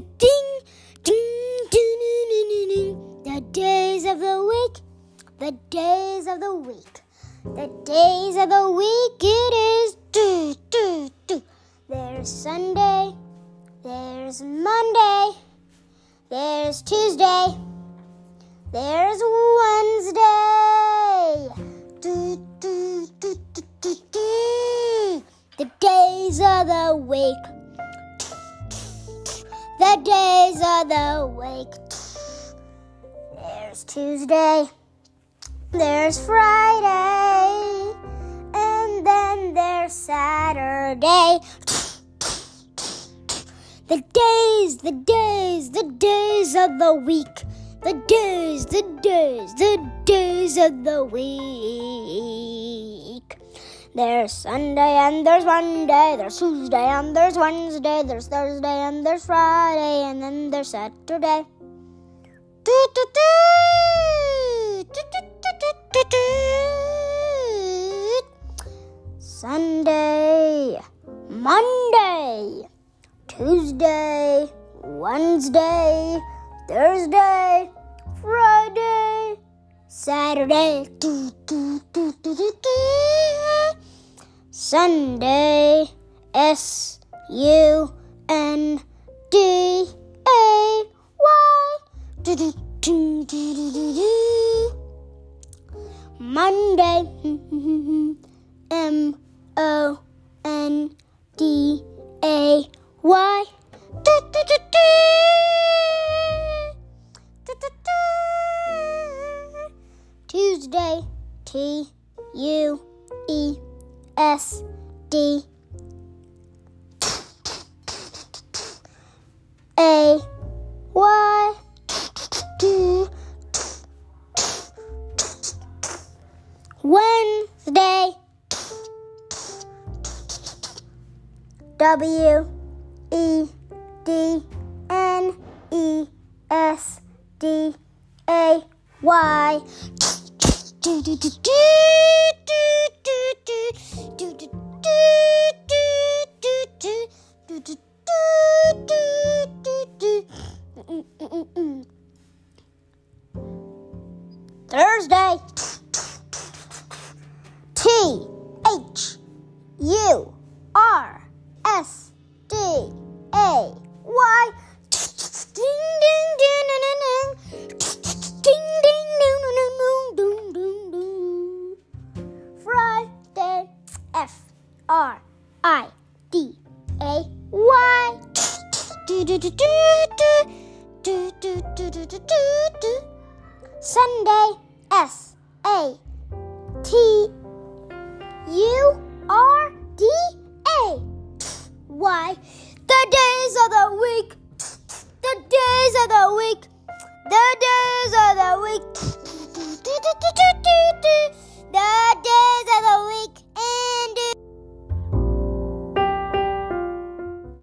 ding, ding, ding, ding, ding, ding. The days of the week, the days of the week, the days of the week. It is do, do, do. There's Sunday, there's Monday, there's Tuesday, there's Wednesday. Do, do, do, do, do, do. The days of the week. The days of the week. There's Tuesday. There's Friday. And then there's Saturday. The days, the days, the days of the week. The days, the days, the days of the week. There's Sunday and there's Monday, there's Tuesday and there's Wednesday, there's Thursday and there's Friday, and then there's Saturday. Sunday, Monday, Tuesday, Wednesday, Thursday, Friday, Saturday, Sunday. S U N D A Y. Monday. M O N D A Y. Tuesday. T U E. S D A Y Wednesday W E D N E S D A Y. Do do do do do Thursday. T H U. R I D A Y. Sunday S A T U R D A Y. The days of the week. The days of the week. The days of the week.